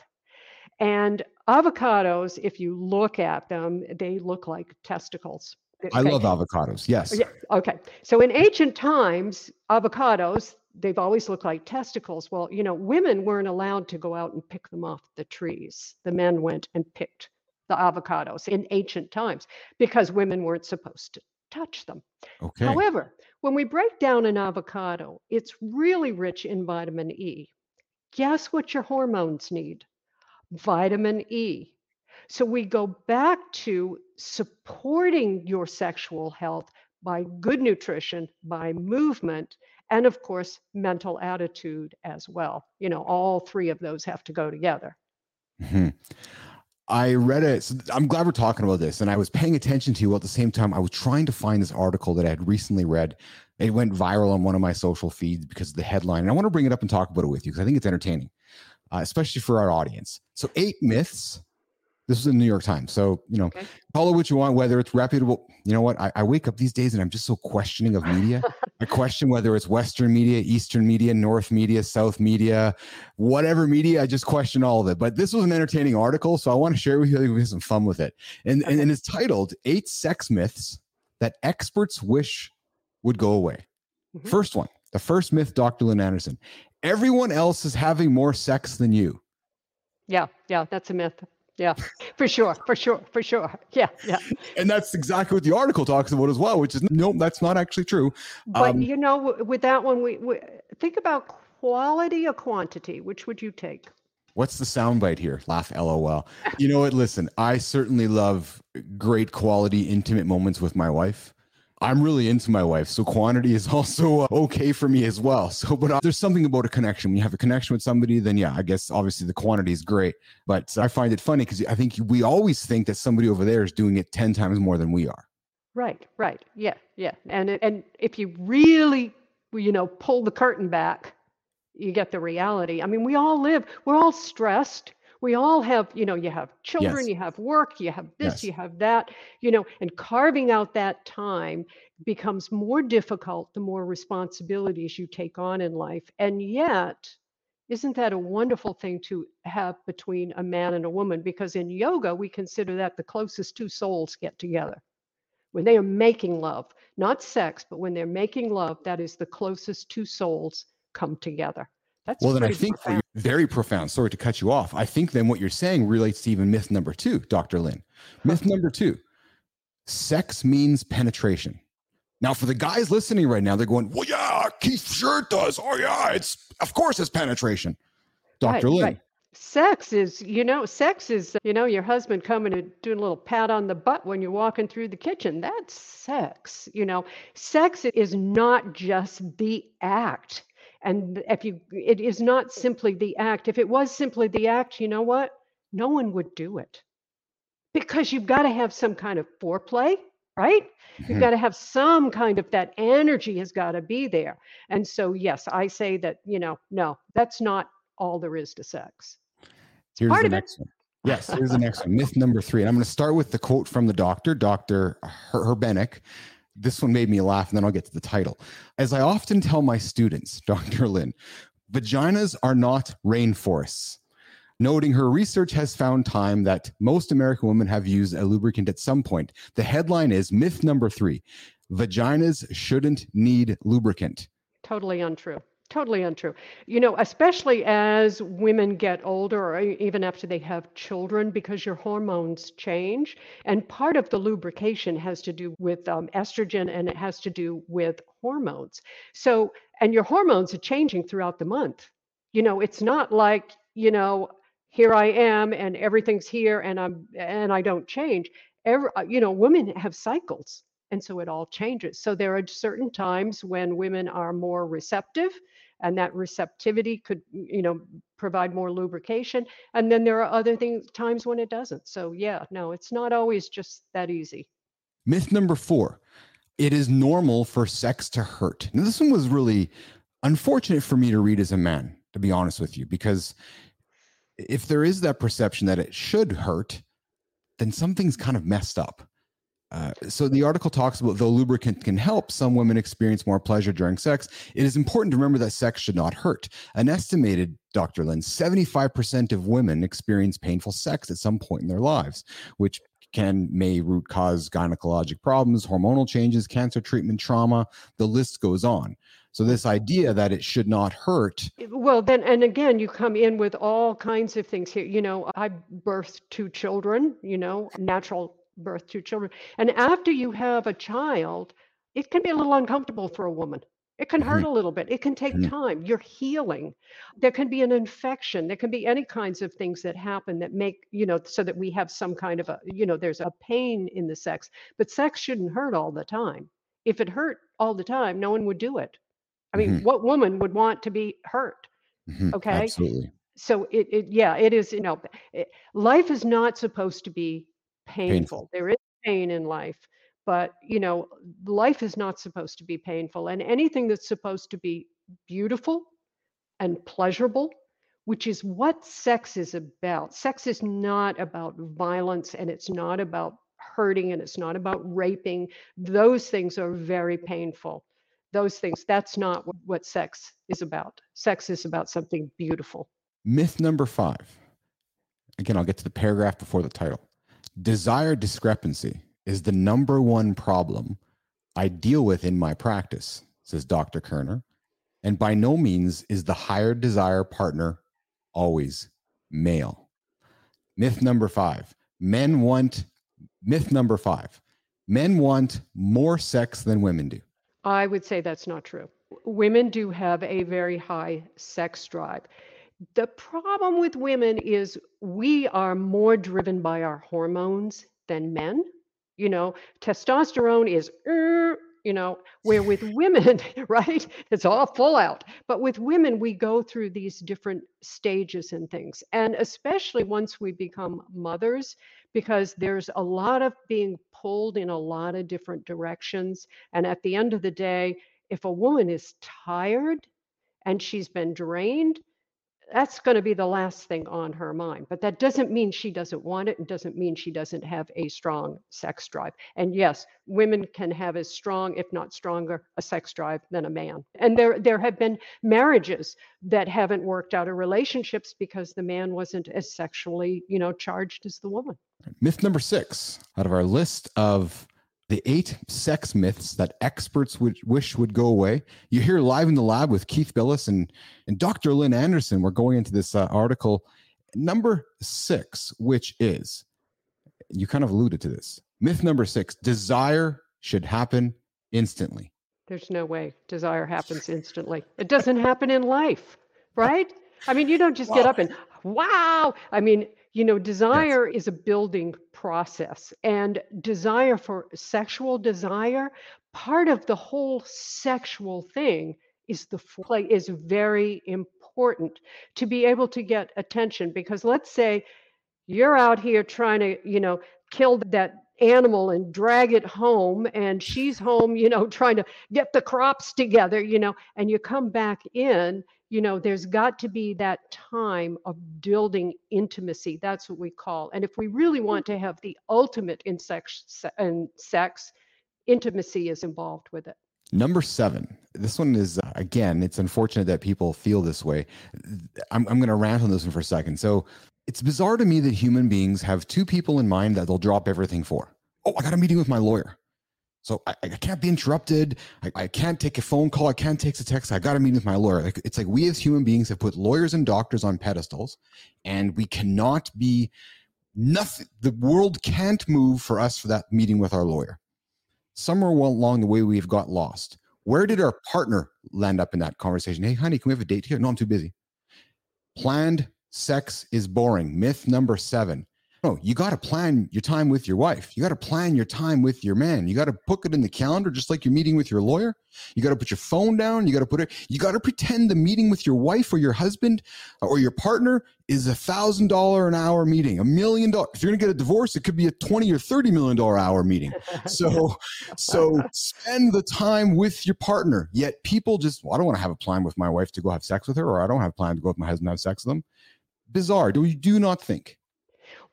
and avocados if you look at them they look like testicles I okay love avocados. Yes. yeah. Okay. So in ancient times, avocados, they've always looked like testicles. Well, you know, women weren't allowed to go out and pick them off the trees. The men went and picked the avocados in ancient times because women weren't supposed to touch them. Okay. However, when we break down an avocado, it's really rich in vitamin E. Guess what your hormones need? Vitamin E. So we go back to supporting your sexual health by good nutrition, by movement, and of course, mental attitude as well. You know, all three of those have to go together. Mhm. I read it. So I'm glad we're talking about this. And I was paying attention to you at the same time. I was trying to find this article that I had recently read. It went viral on one of my social feeds because of the headline. And I want to bring it up and talk about it with you because I think it's entertaining, uh, especially for our audience. So, eight myths. This was in the New York Times. So, you know, Okay. call it what you want, whether it's reputable. You know what? I, I wake up these days and I'm just so questioning of media. I question whether it's Western media, Eastern media, North media, South media, whatever media. I just question all of it. But this was an entertaining article, so I want to share with you. I think we have some fun with it. And, and, Okay. and it's titled Eight Sex Myths That Experts Wish Would Go Away. Mhm. First one, the first myth, Dr. Lynn Anderson. Everyone else is having more sex than you. Yeah, yeah, that's a myth. Yeah, for sure, for sure, for sure. Yeah, yeah. And that's exactly what the article talks about as well, which is no, that's not actually true. But Um, you know, with that one, we, we think about quality or quantity. Which would you take? What's the soundbite here? Laugh, lol. You know what? Listen, I certainly love great quality, intimate moments with my wife. I'm really into my wife, so quantity is also uh, okay for me as well. So, but uh, there's something about a connection. When you have a connection with somebody, then yeah, I guess obviously the quantity is great. But I find it funny because I think we always think that somebody over there is doing it 10 times more than we are. Right, right. Yeah, yeah. And and if you really, you know, pull the curtain back, you get the reality. I mean, we all live, we're all stressed. We all have, you know, you have children, Yes. you have work, you have this, Yes. you have that, you know, and carving out that time becomes more difficult the more responsibilities you take on in life. And yet, isn't that a wonderful thing to have between a man and a woman? Because in yoga, we consider that the closest two souls get together when they are making love, not sex, but when they're making love, that is the closest two souls come together. That's well, then I think profound. you, very profound. Sorry to cut you off. I think then what you're saying relates to even myth number two, Dr. Lynn. Myth number two sex means penetration. Now, for the guys listening right now, they're going, well, yeah, Keith sure does. Oh, yeah, it's, of course, it's penetration. Right, Dr. Lynn. right. Sex is, you know, sex is, you know, your husband coming and doing a little pat on the butt when you're walking through the kitchen. That's sex. You know, sex is not just the act. And if you, it is not simply the act. If it was simply the act, you know what? No one would do it because you've got to have some kind of foreplay, right? You've Mhm. got to have some kind of that energy has got to be there. And so, yes, I say that, you know, no, that's not all there is to sex. Here's part the of it. next one. Yes, here's the next one. Myth number three. And I'm going to start with the quote from the doctor, Dr. Her- Herbenick. This one made me laugh, and then I'll get to the title. As I often tell my students, Dr. Lynn, vaginas are not rainforests. Noting her research has found time that most American women have used a lubricant at some point. The headline is myth number three vaginas shouldn't need lubricant. Totally untrue. Totally untrue. You know, especially as women get older or even after they have children, because your hormones change. And part of the lubrication has to do with um, estrogen and it has to do with hormones. So, and your hormones are changing throughout the month. You know, it's not like, you know, here I am and everything's here and I'm and I don't change. Every, uh, you know, women have cycles and so it all changes. So there are certain times when women are more receptive and that receptivity could you know provide more lubrication and then there are other things times when it doesn't. So yeah, no, it's not always just that easy. Myth number 4. It is normal for sex to hurt. Now this one was really unfortunate for me to read as a man, to be honest with you, because if there is that perception that it should hurt, then something's kind of messed up. Uh, so the article talks about though lubricant can help some women experience more pleasure during sex, it is important to remember that sex should not hurt. An estimated, Dr. Lynn, 75% of women experience painful sex at some point in their lives, which can may root cause gynecologic problems, hormonal changes, cancer treatment, trauma. The list goes on. So this idea that it should not hurt. Well, then, and again, you come in with all kinds of things here. You know, I birthed two children. You know, natural birth two children, and after you have a child, it can be a little uncomfortable for a woman. It can hurt Mhm. a little bit. It can take Mhm. time. You're healing. There can be an infection. There can be any kinds of things that happen that make, you know, so that we have some kind of a, you know, there's a pain in the sex. But sex shouldn't hurt all the time. If it hurt all the time, no one would do it. I mean, Mhm. what woman would want to be hurt? Mhm. Okay. Absolutely. So it, it yeah, it is, you know, it, life is not supposed to be Painful. painful. There is pain in life, but, you know, life is not supposed to be painful. And anything that's supposed to be beautiful and pleasurable, which is what sex is about. Sex is not about violence and it's not about hurting and it's not about raping. Those things are very painful. Those things, that's not what, what sex is about. Sex is about something beautiful. Myth number five. Again, I'll get to the paragraph before the title. Desire discrepancy is the number one problem I deal with in my practice, says Dr. Kerner. And by no means is the higher desire partner always male. Myth number five men want, myth number five, men want more sex than women do. I would say that's not true. Women do have a very high sex drive. The problem with women is we are more driven by our hormones than men. You know, testosterone is, "Er," you know, where with women, right, it's all full out. But with women, we go through these different stages and things. And especially once we become mothers, because there's a lot of being pulled in a lot of different directions. And at the end of the day, if a woman is tired and she's been drained, that's going to be the last thing on her mind. But that doesn't mean she doesn't want it and doesn't mean she doesn't have a strong sex drive. And yes, women can have as strong, if not stronger, a sex drive than a man. And there there have been marriages that haven't worked out or relationships because the man wasn't as sexually, you know, charged as the woman. Myth number six out of our list of the eight sex myths that experts would wish would go away. You hear live in the lab with Keith Billis and, and Dr. Lynn Anderson. We're going into this uh, article. Number six, which is, you kind of alluded to this. Myth number six desire should happen instantly. There's no way desire happens instantly. It doesn't happen in life, right? I mean, you don't just get up and wow. I mean, you know, desire is a building process, and desire for sexual desire, part of the whole sexual thing is the play is very important to be able to get attention because let's say you're out here trying to, you know, kill that animal and drag it home and she's home, you know, trying to get the crops together, you know, and you come back in, you know, there's got to be that time of building intimacy. That's what we call. And if we really want to have the ultimate in sex, in sex intimacy is involved with it. Number seven. This one is, uh, again, it's unfortunate that people feel this way. I'm, I'm going to rant on this one for a second. So it's bizarre to me that human beings have two people in mind that they'll drop everything for. Oh, I got a meeting with my lawyer. So I, I can't be interrupted. I, I can't take a phone call. I can't take a text. I got a meeting with my lawyer. Like, it's like we as human beings have put lawyers and doctors on pedestals, and we cannot be nothing. The world can't move for us for that meeting with our lawyer. Somewhere along the way, we've got lost. Where did our partner land up in that conversation? Hey, honey, can we have a date here? No, I'm too busy. Planned sex is boring. Myth number seven. No, you got to plan your time with your wife. You got to plan your time with your man. You got to put it in the calendar, just like you're meeting with your lawyer. You got to put your phone down. You got to put it, you got to pretend the meeting with your wife or your husband uh, or your partner is a thousand dollar an hour meeting, a million dollars. If you're going to get a divorce, it could be a 20 or 30 million dollar hour meeting. So, so spend the time with your partner. Yet people just, well, I don't want to have a plan with my wife to go have sex with her, or I don't have a plan to go with my husband have sex with them. Bizarre. Do you do not think?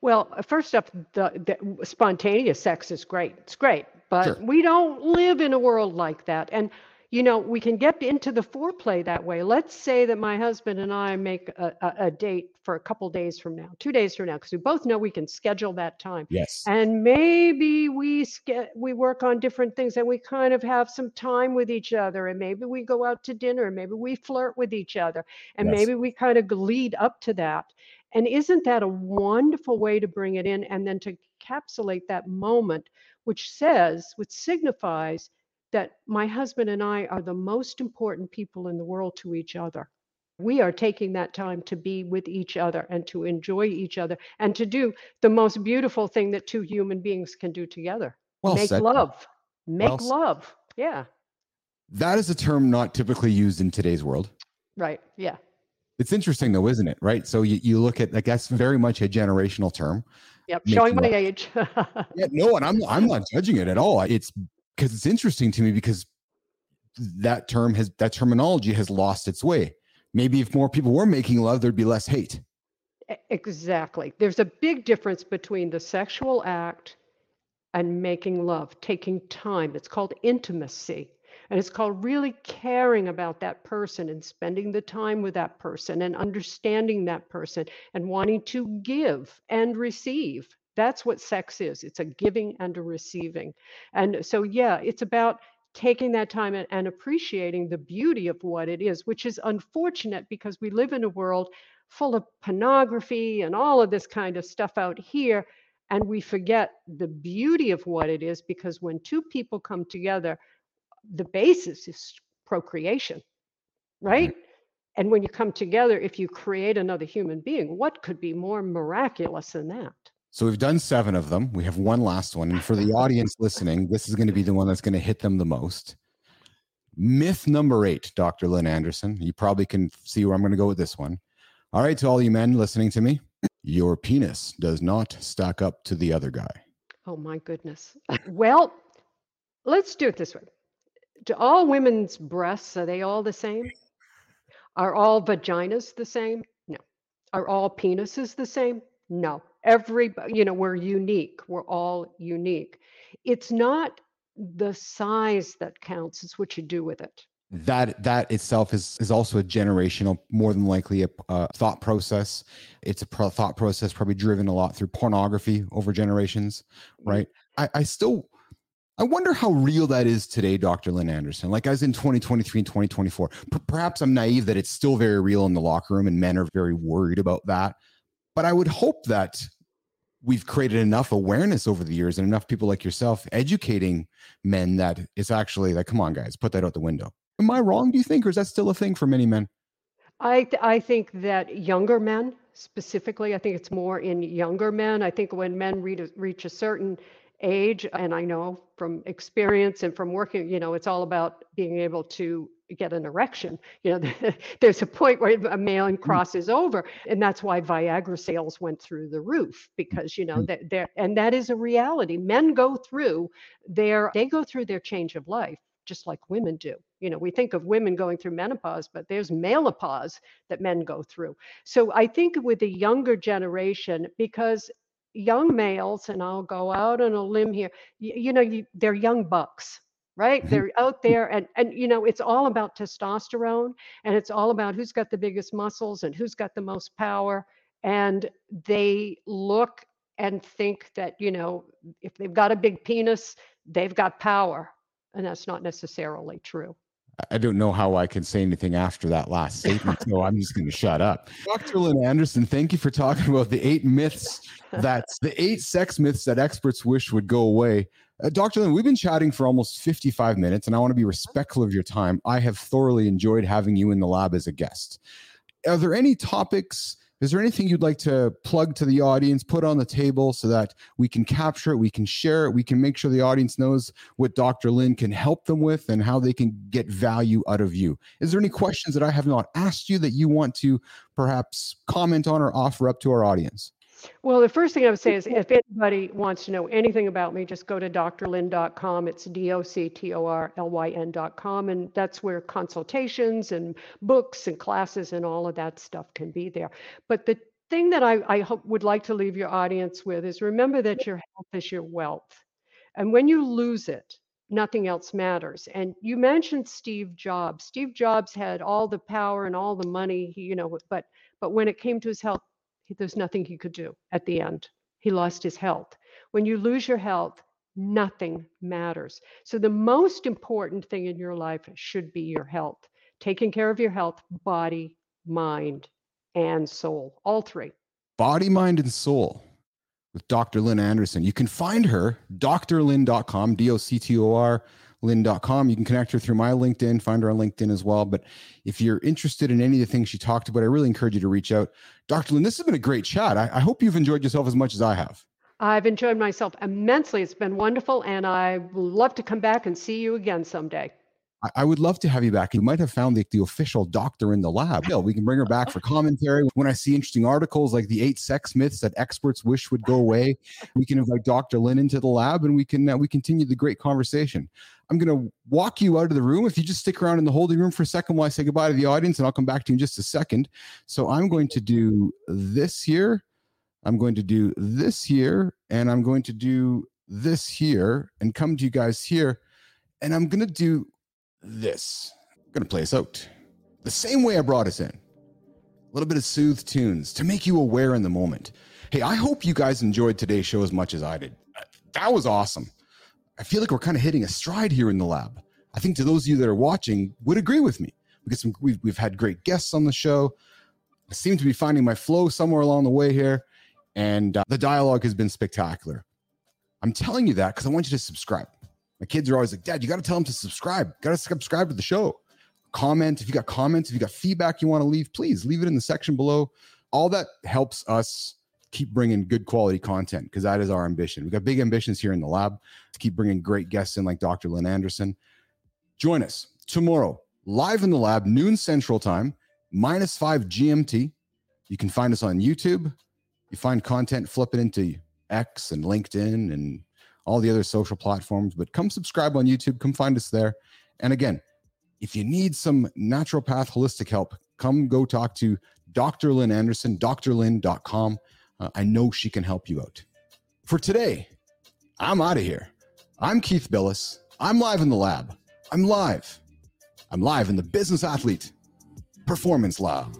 Well, uh, first up, the, the spontaneous sex is great. It's great, but Sure. we don't live in a world like that. And you know, we can get into the foreplay that way. Let's say that my husband and I make a, a, a date for a couple days from now, two days from now, because we both know we can schedule that time. Yes. And maybe we ske- we work on different things and we kind of have some time with each other and maybe we go out to dinner and maybe we flirt with each other and Yes. maybe we kind of lead up to that. And isn't that a wonderful way to bring it in and then to encapsulate that moment which says which signifies that my husband and I are the most important people in the world to each other. We are taking that time to be with each other and to enjoy each other and to do the most beautiful thing that two human beings can do together Well make said. love. Make Well love. Yeah, That is a term not typically used in today's world. right. Yeah. It's interesting though, isn't it? Right. So you, you look at like that's very much a generational term. Yep. Showing my age. Yeah, no, and I'm I'm not judging it at all. It's because it's interesting to me because that term has that terminology has lost its way. Maybe if more people were making love, there'd be less hate. Exactly. There's a big difference between the sexual act and making love, taking time. It's called intimacy. And it's called really caring about that person and spending the time with that person and understanding that person and wanting to give and receive. That's what sex is it's a giving and a receiving. And so, yeah, it's about taking that time and, and appreciating the beauty of what it is, which is unfortunate because we live in a world full of pornography and all of this kind of stuff out here. And we forget the beauty of what it is because when two people come together, the basis is procreation, right? Mm-hmm. And when you come together, if you create another human being, what could be more miraculous than that? So we've done seven of them. We have one last one. And for the audience listening, this is going to be the one that's going to hit them the most. Myth number eight, Dr. Lynn Anderson. You probably can see where I'm going to go with this one. All right, to all you men listening to me, your penis does not stack up to the other guy. Oh my goodness. well, let's do it this way. Do all women's breasts, are they all the same? Are all vaginas the same? No. Are all penises the same? No. Every, you know, we're unique. We're all unique. It's not the size that counts, it's what you do with it. that that itself is is also a generational more than likely a, a thought process it's a pro- thought process probably driven a lot through pornography over generations mm. right I, I still i wonder how real that is today dr lynn anderson like as in 2023 and 2024 P- perhaps i'm naive that it's still very real in the locker room and men are very worried about that but i would hope that we've created enough awareness over the years and enough people like yourself educating men that it's actually like come on guys put that out the window Am I wrong, do you think, or is that still a thing for many men? I I think that younger men specifically, I think it's more in younger men. I think when men reach a certain age, and I know from experience and from working, you know, it's all about being able to get an erection. You know, there's a point where a man crosses over, and that's why Viagra sales went through the roof because you know Mm. that there, and that is a reality. Men go through their they go through their change of life just like women do. You know, we think of women going through menopause, but there's menopause that men go through. So I think with the younger generation, because young males, and I'll go out on a limb here, you, you know, you, they're young bucks, right? Mhm. They're out there, and and you know, it's all about testosterone, and it's all about who's got the biggest muscles and who's got the most power, and they look and think that you know, if they've got a big penis, they've got power, and that's not necessarily true. I- don't know how I can say anything after that last statement, so I'm just going to shut up. Dr. Lynn Anderson, thank you for talking about the eight myths that's the eight sex myths that experts wish would go away. Uh, Dr. Lynn, we've been chatting for almost 55 minutes, and I want to be respectful of your time. I have thoroughly enjoyed having you in the lab as a guest. Are there any topics Is there anything you'd like to plug to the audience, put on the table so that we can capture it, we can share it, we can make sure the audience knows what Dr. Lynn can help them with and how they can get value out of you? Is there any questions that I have not asked you that you want to perhaps comment on or offer up to our audience? Well, the first thing I would say is if anybody wants to know anything about me, just go to drlyn.com. It's D O C T O R L Y N.com. And that's where consultations and books and classes and all of that stuff can be there. But the thing that I, I hope, would like to leave your audience with is remember that your health is your wealth. And when you lose it, nothing else matters. And you mentioned Steve Jobs. Steve Jobs had all the power and all the money, you know, but but when it came to his health, there's nothing he could do at the end. He lost his health. When you lose your health, nothing matters. So the most important thing in your life should be your health. Taking care of your health, body, mind, and soul. All three. Body, mind, and soul with Dr. Lynn Anderson. You can find her, drlynn.com, D O C T O R lynn.com. You can connect her through my LinkedIn, find her on LinkedIn as well. But if you're interested in any of the things she talked about, I really encourage you to reach out. Dr. Lynn, this has been a great chat. I, I hope you've enjoyed yourself as much as I have. I've enjoyed myself immensely. It's been wonderful, and I love to come back and see you again someday. I would love to have you back. You might have found the, the official doctor in the lab. Yeah, we can bring her back for commentary. When I see interesting articles like the eight sex myths that experts wish would go away, we can invite Dr. Lynn into the lab and we can uh, we continue the great conversation. I'm going to walk you out of the room. If you just stick around in the holding room for a second while I say goodbye to the audience, and I'll come back to you in just a second. So I'm going to do this here. I'm going to do this here, and I'm going to do this here, and come to you guys here. And I'm going to do this. I'm going to play us out the same way I brought us in. A little bit of soothed tunes to make you aware in the moment. Hey, I hope you guys enjoyed today's show as much as I did. That was awesome. I feel like we're kind of hitting a stride here in the lab. I think to those of you that are watching would agree with me. We get some, we've, we've had great guests on the show. I seem to be finding my flow somewhere along the way here, and uh, the dialogue has been spectacular. I'm telling you that because I want you to subscribe. My kids are always like, Dad, you got to tell them to subscribe. Got to subscribe to the show. Comment. If you got comments, if you got feedback you want to leave, please leave it in the section below. All that helps us keep bringing good quality content because that is our ambition. We've got big ambitions here in the lab to keep bringing great guests in like Dr. Lynn Anderson. Join us tomorrow, live in the lab, noon central time, minus five GMT. You can find us on YouTube. You find content, flipping into X and LinkedIn and all the other social platforms. But come subscribe on YouTube. Come find us there. And again, if you need some naturopath holistic help, come go talk to Dr. Lynn Anderson, drlynn.com. Uh, I know she can help you out. For today, I'm out of here. I'm Keith Billis. I'm live in the lab. I'm live. I'm live in the Business Athlete Performance Lab.